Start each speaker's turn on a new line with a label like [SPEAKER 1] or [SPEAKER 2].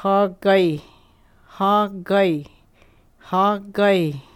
[SPEAKER 1] ha gøy, ha gøy, ha gøy.